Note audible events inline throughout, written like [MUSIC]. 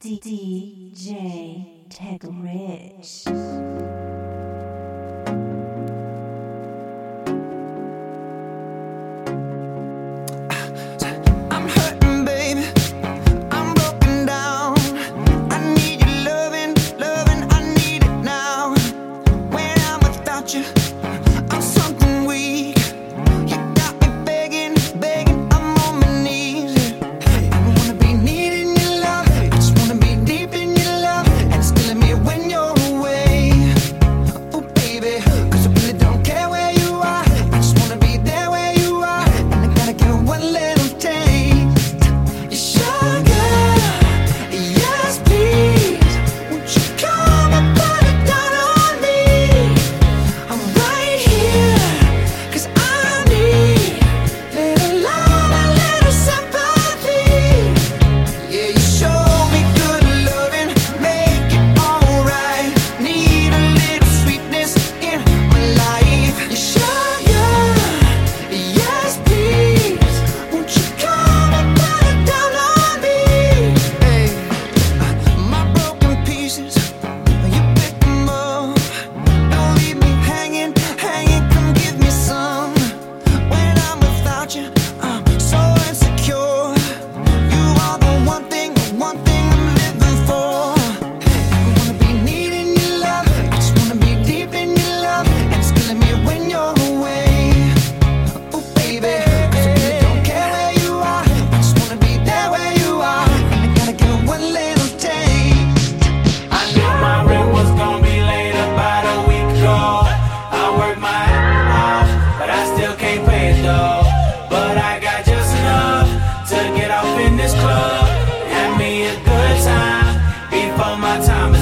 DJ Tech Rich.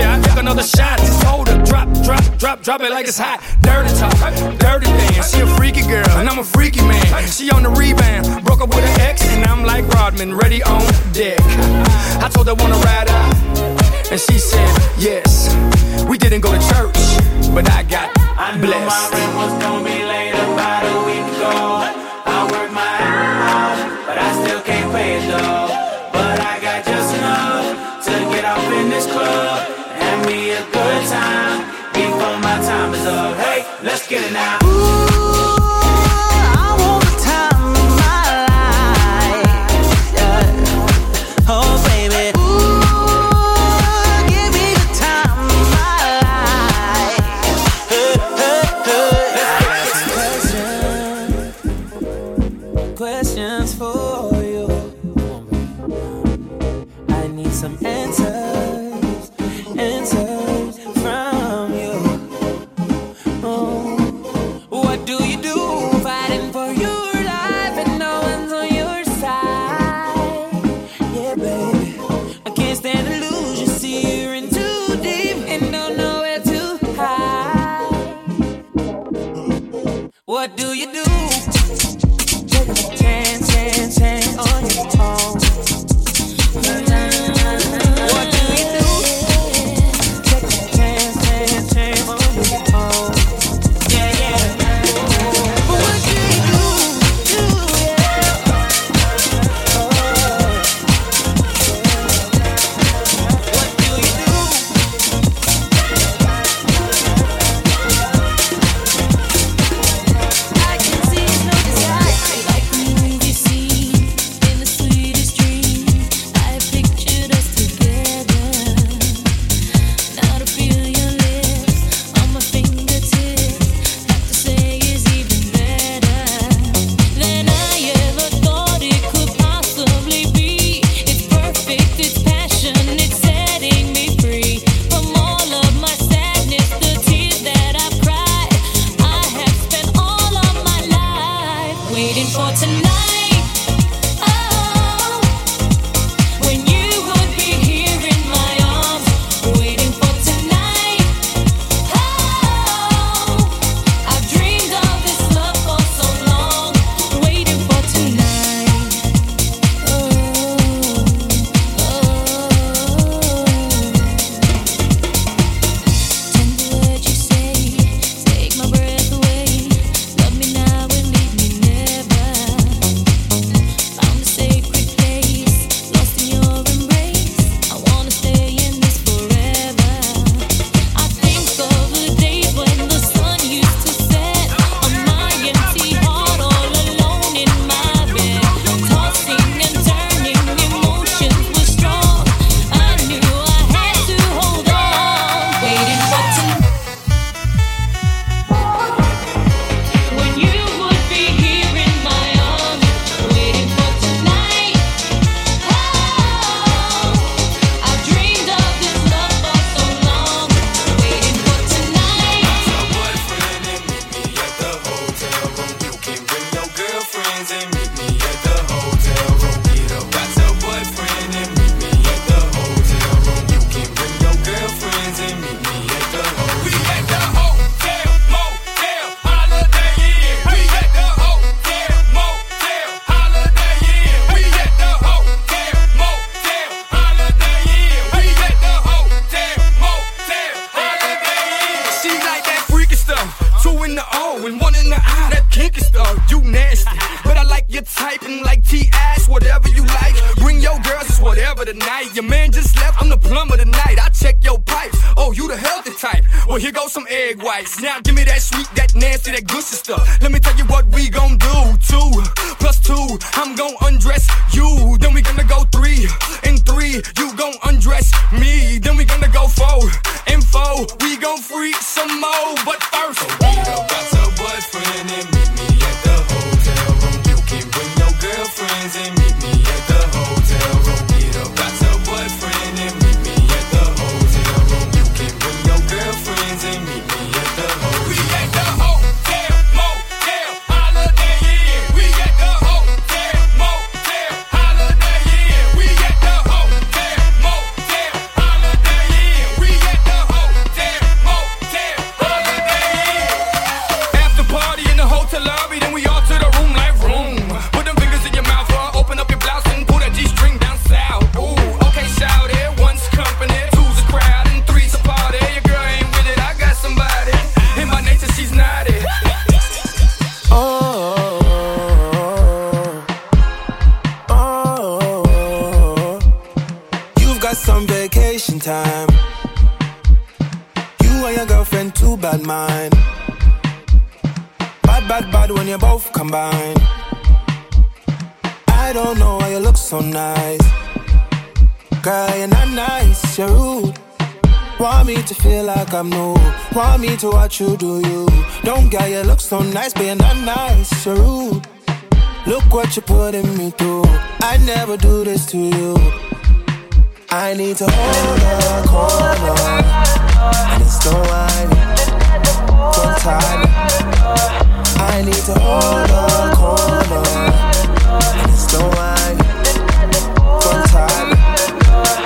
Superior, I took another shot. Just hold her, drop, drop, drop, drop it like it's hot. Dirty talk, dirty dance. She a freaky girl, and I'm a freaky man. She on the rebound, broke up with her ex, and I'm like Rodman, ready on deck. I told her wanna ride out, and she said yes. We didn't go to church, but I got blessed. I blessed. my rent was gonna be late by the week ago. Get it out. I don't know why you look so nice. Girl, you're not nice, you're rude. Want me to feel like I'm new. Want me to watch you do you. Don't get you look so nice, but you're not nice, you're rude. Look what you're putting me through. I never do this to you. I need to hold on, hold on. And it's no whine. Don't tie me. I need to hold on, hold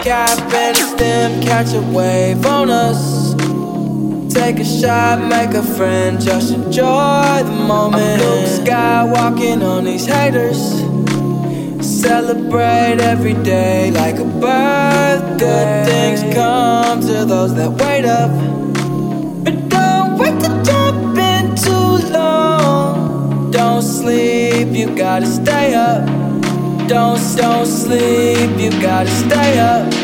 Cap and stem, catch a wave on us. Take a shot, make a friend, just enjoy the moment. Luke Skywalking on these haters. Celebrate every day like a birthday. Good things come to those that wait up. But don't wait to jump in too long. Don't sleep, you gotta stay up. Don't, don't sleep, you gotta stay up.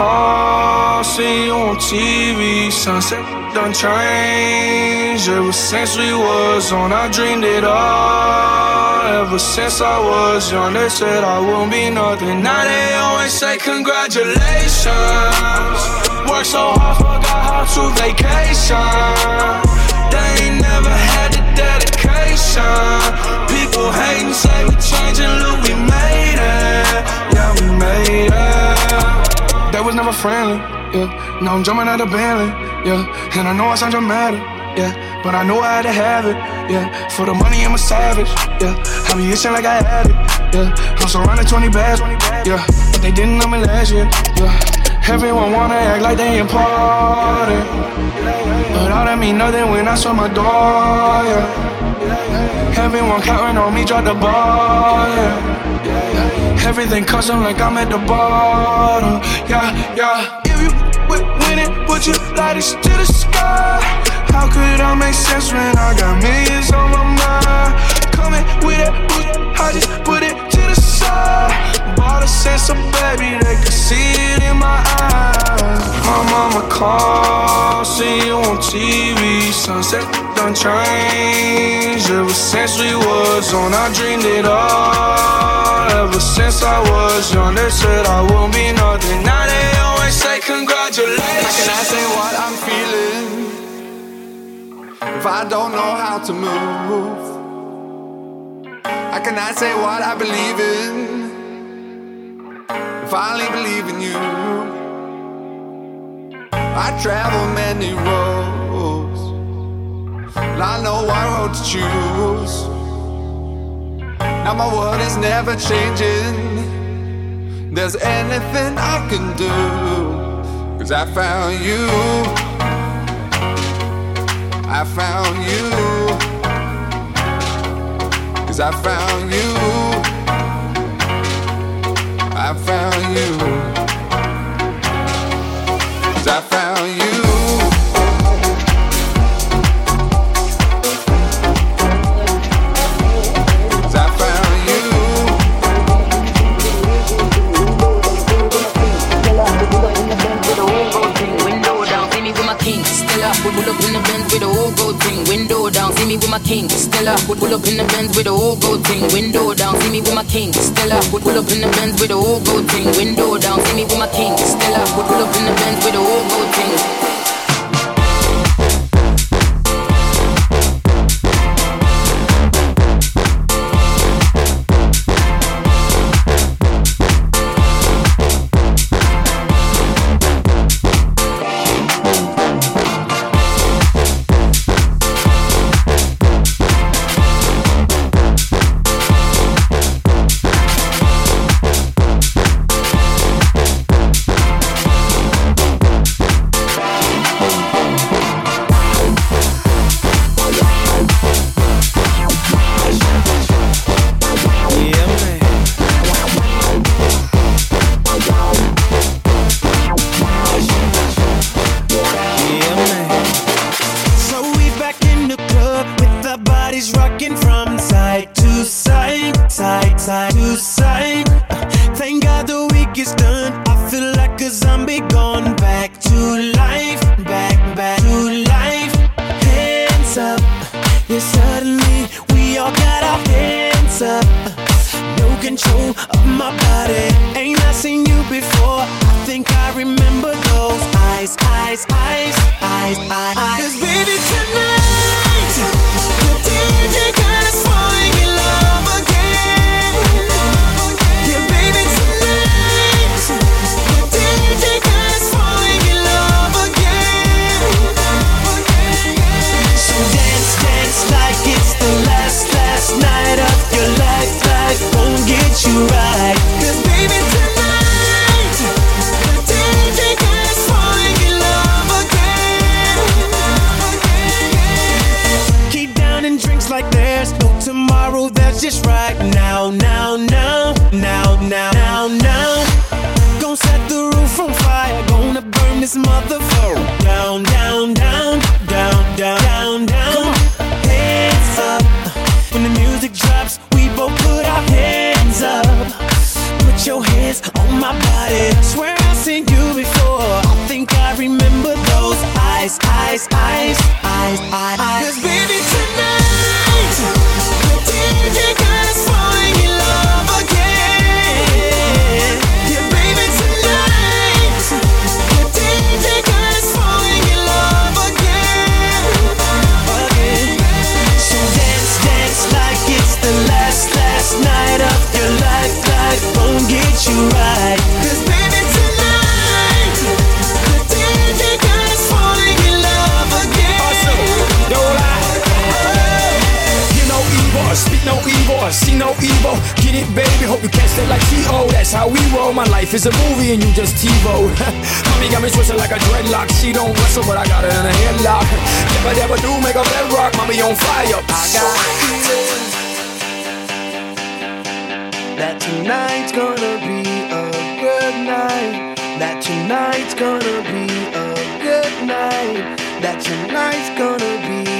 Called, see you on TV. Sunset done changed ever since we was on. I dreamed it all. Ever since I was young, they said I won't be nothing. Now they always say congratulations. Work so hard, forgot how to vacation. They ain't never had the dedication. People hating, say we changing, look, we made it. Yeah, we made it. They was never friendly, yeah. Now I'm jumping out of Bentley, yeah. And I know I sound dramatic, yeah. But I know I had to have it, yeah. For the money, I'm a savage, yeah. I be itching like I had it, yeah. I'm surrounded 20 bags, yeah. But they didn't know me last year, yeah. Everyone wanna act like they important. But all that mean nothing when I saw my door, yeah. Everyone counting on me, drop the ball, yeah. Everything custom like I'm at the bottom, yeah, yeah. If you with winning, would you light to the sky? How could I make sense when I got millions on my mind? Coming with it, I just put it to the side. Bought a sense of baby, they could see it in my eyes. My mama called, see you on TV. Sunset done changed ever since we was on. I dreamed it all. Ever since I was young, they said I won't be nothing. Now they always say congratulations. How can I say what I'm feeling if I don't know how to move? How can I say what I believe in if I only believe in you? I travel many roads, I know I road to choose. Now my world is never changing. There's anything I can do. Cause I found you. I found you. Cause I found you. I found you. Cause I found the with a whole gold thing. Window down, see me with my king. Stella, pull pull up in the Benz with a whole gold thing. Window down, see me with my king. Stella, pull pull up in the Benz with a whole gold thing. Window down, see me with my king. Stella, pull pull up in the Benz with a whole gold thing. catch that like T.O. That's how we roll. My life is a movie and you just T-Vote. [LAUGHS] Mommy got me twisted like a dreadlock. She don't wrestle, but I got her in a headlock. If I ever do make a bedrock, mommy on fire. I got feelings that tonight's gonna be a good night. That tonight's gonna be a good night. That tonight's gonna be.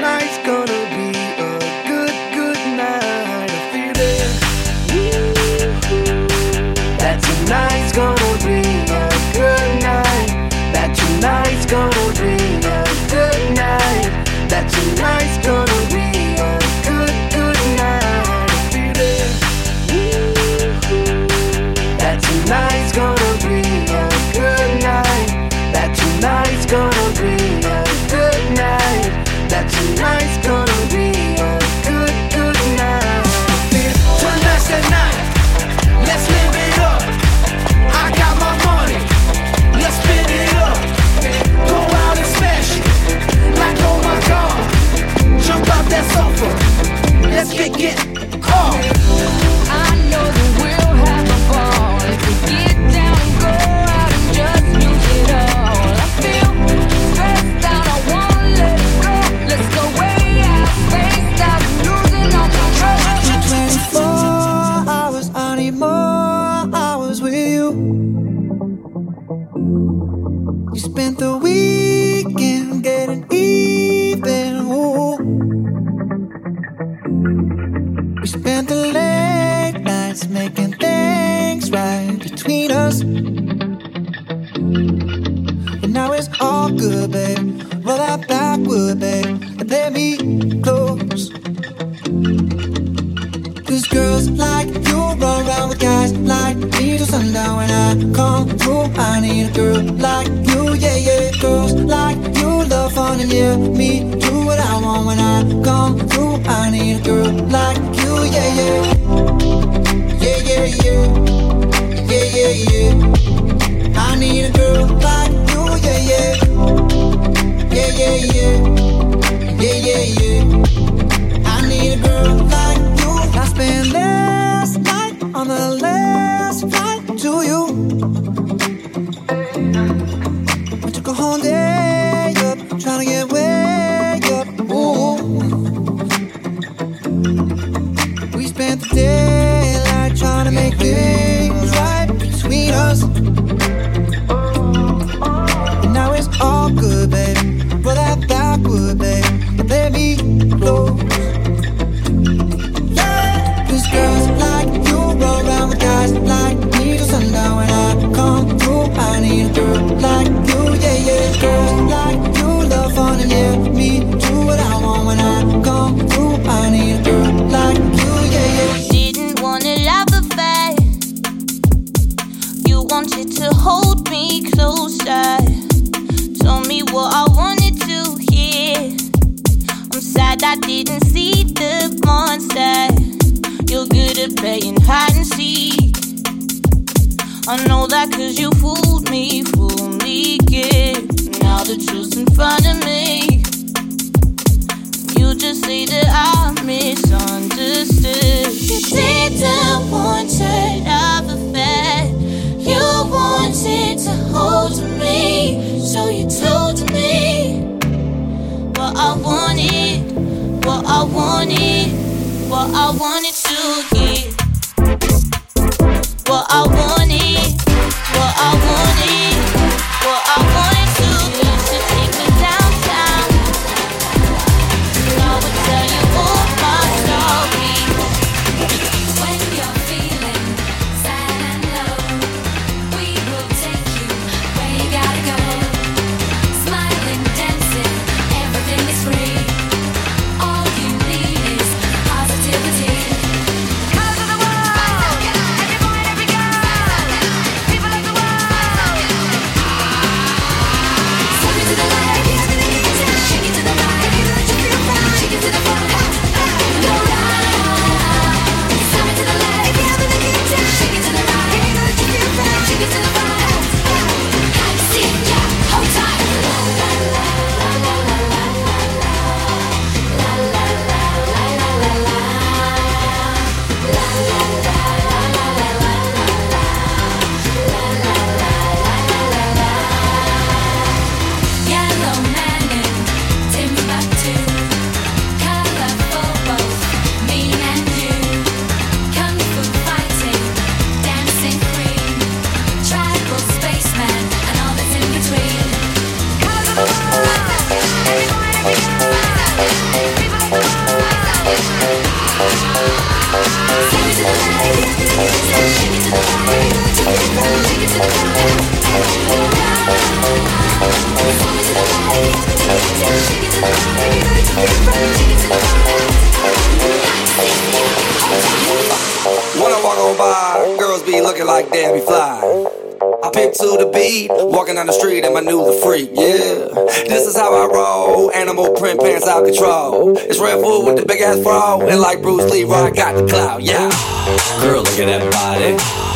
lights go playing hide and seek. I know that cause you fooled me, fooled me, kid. Now the truth's in front of me. You just say that I misunderstood. You did the wanted of a fed. You wanted to hold me, so you told me what I wanted, what I wanted, what I wanted to what I wanted, what I wanted. Like Debbie Fly. I pimp to the beat, walking down the street and my new the freak, yeah. This is how I roll, animal print pants out control. It's Red Food with the big ass fro, and like Bruce Lee, I got the clout, yeah. Girl, look at that body.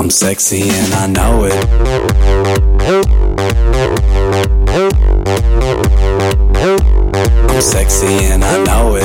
I'm sexy and I know it. I'm sexy and I know it.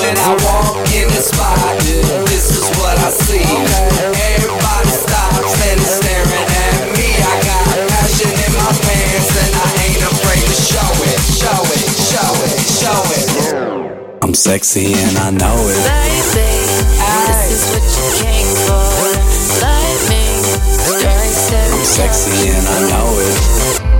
when I walk in the spot. Yeah, this is what I see. Everybody stops and is staring at me. I got passion in my pants and I ain't afraid to show it, show it, show it, show it. I'm sexy and I know it. Baby, this is what you came for. Lightning strikes every I'm sexy and I know it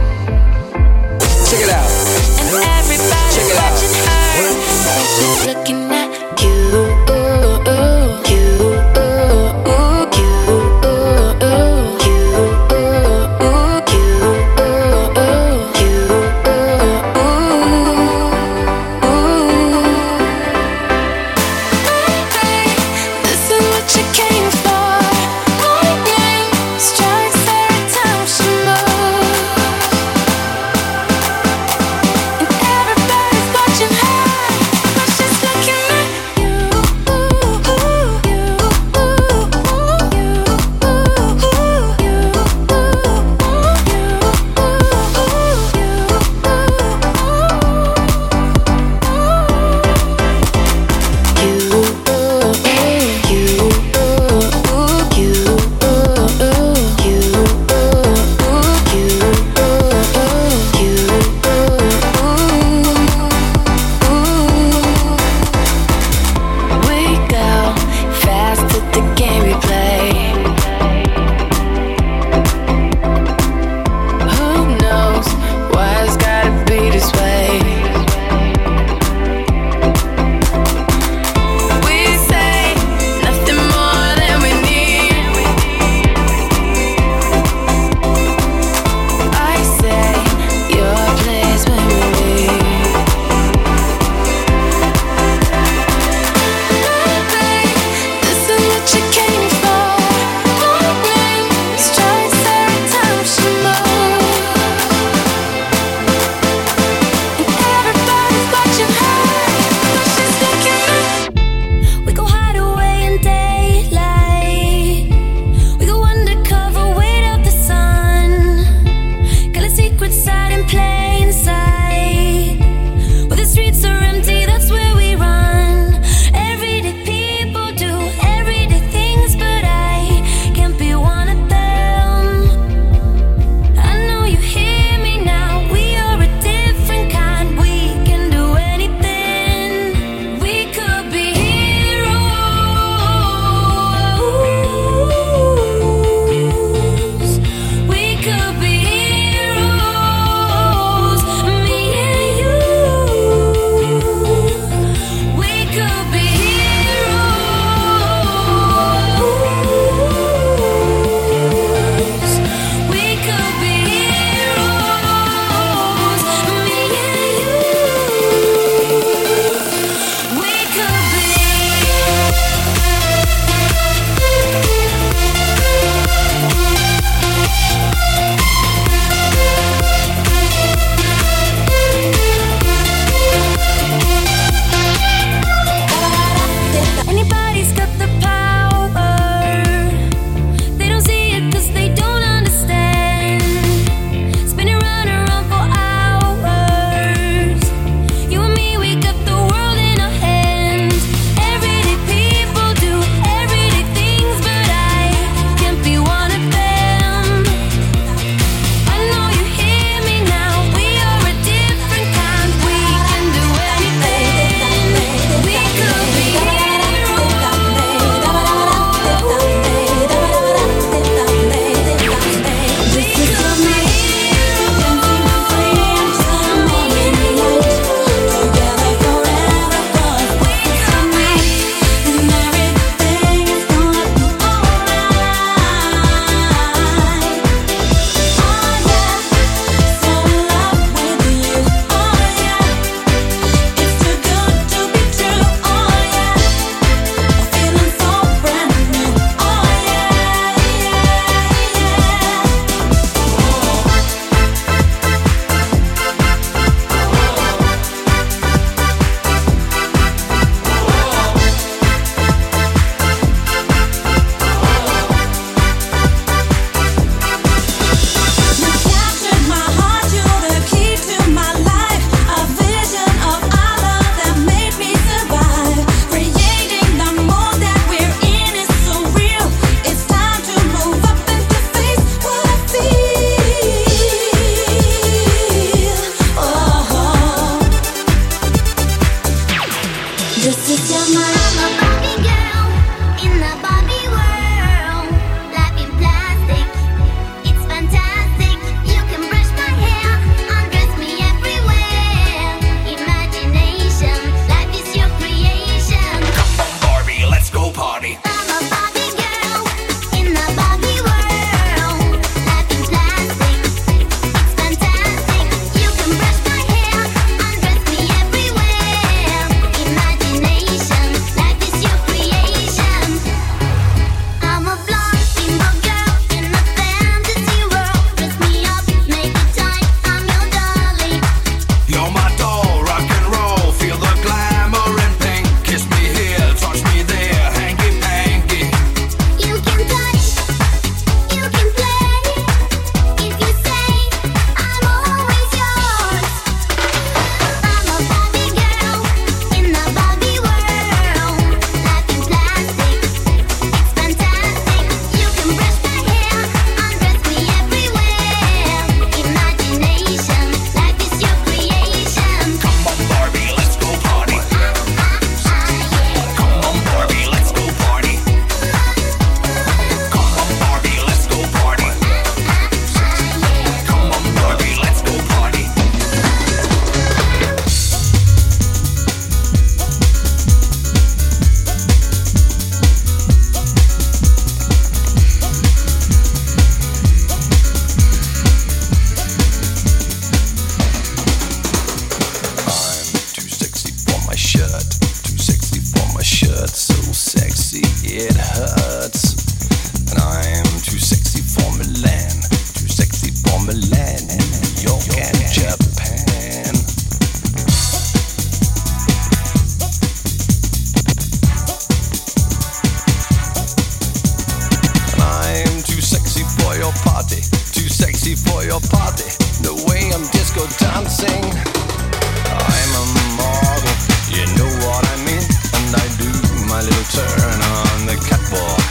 catwalk,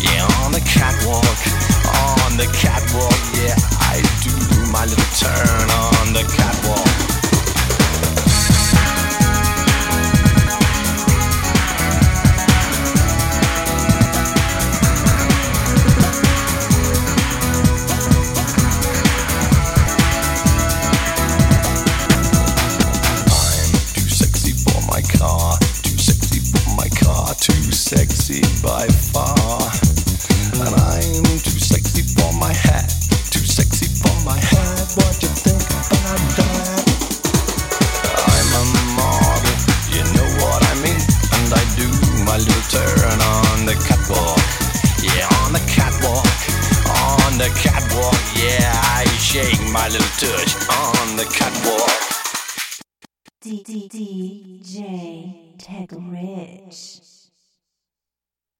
yeah, on the catwalk, on the catwalk, yeah, I do my little turn.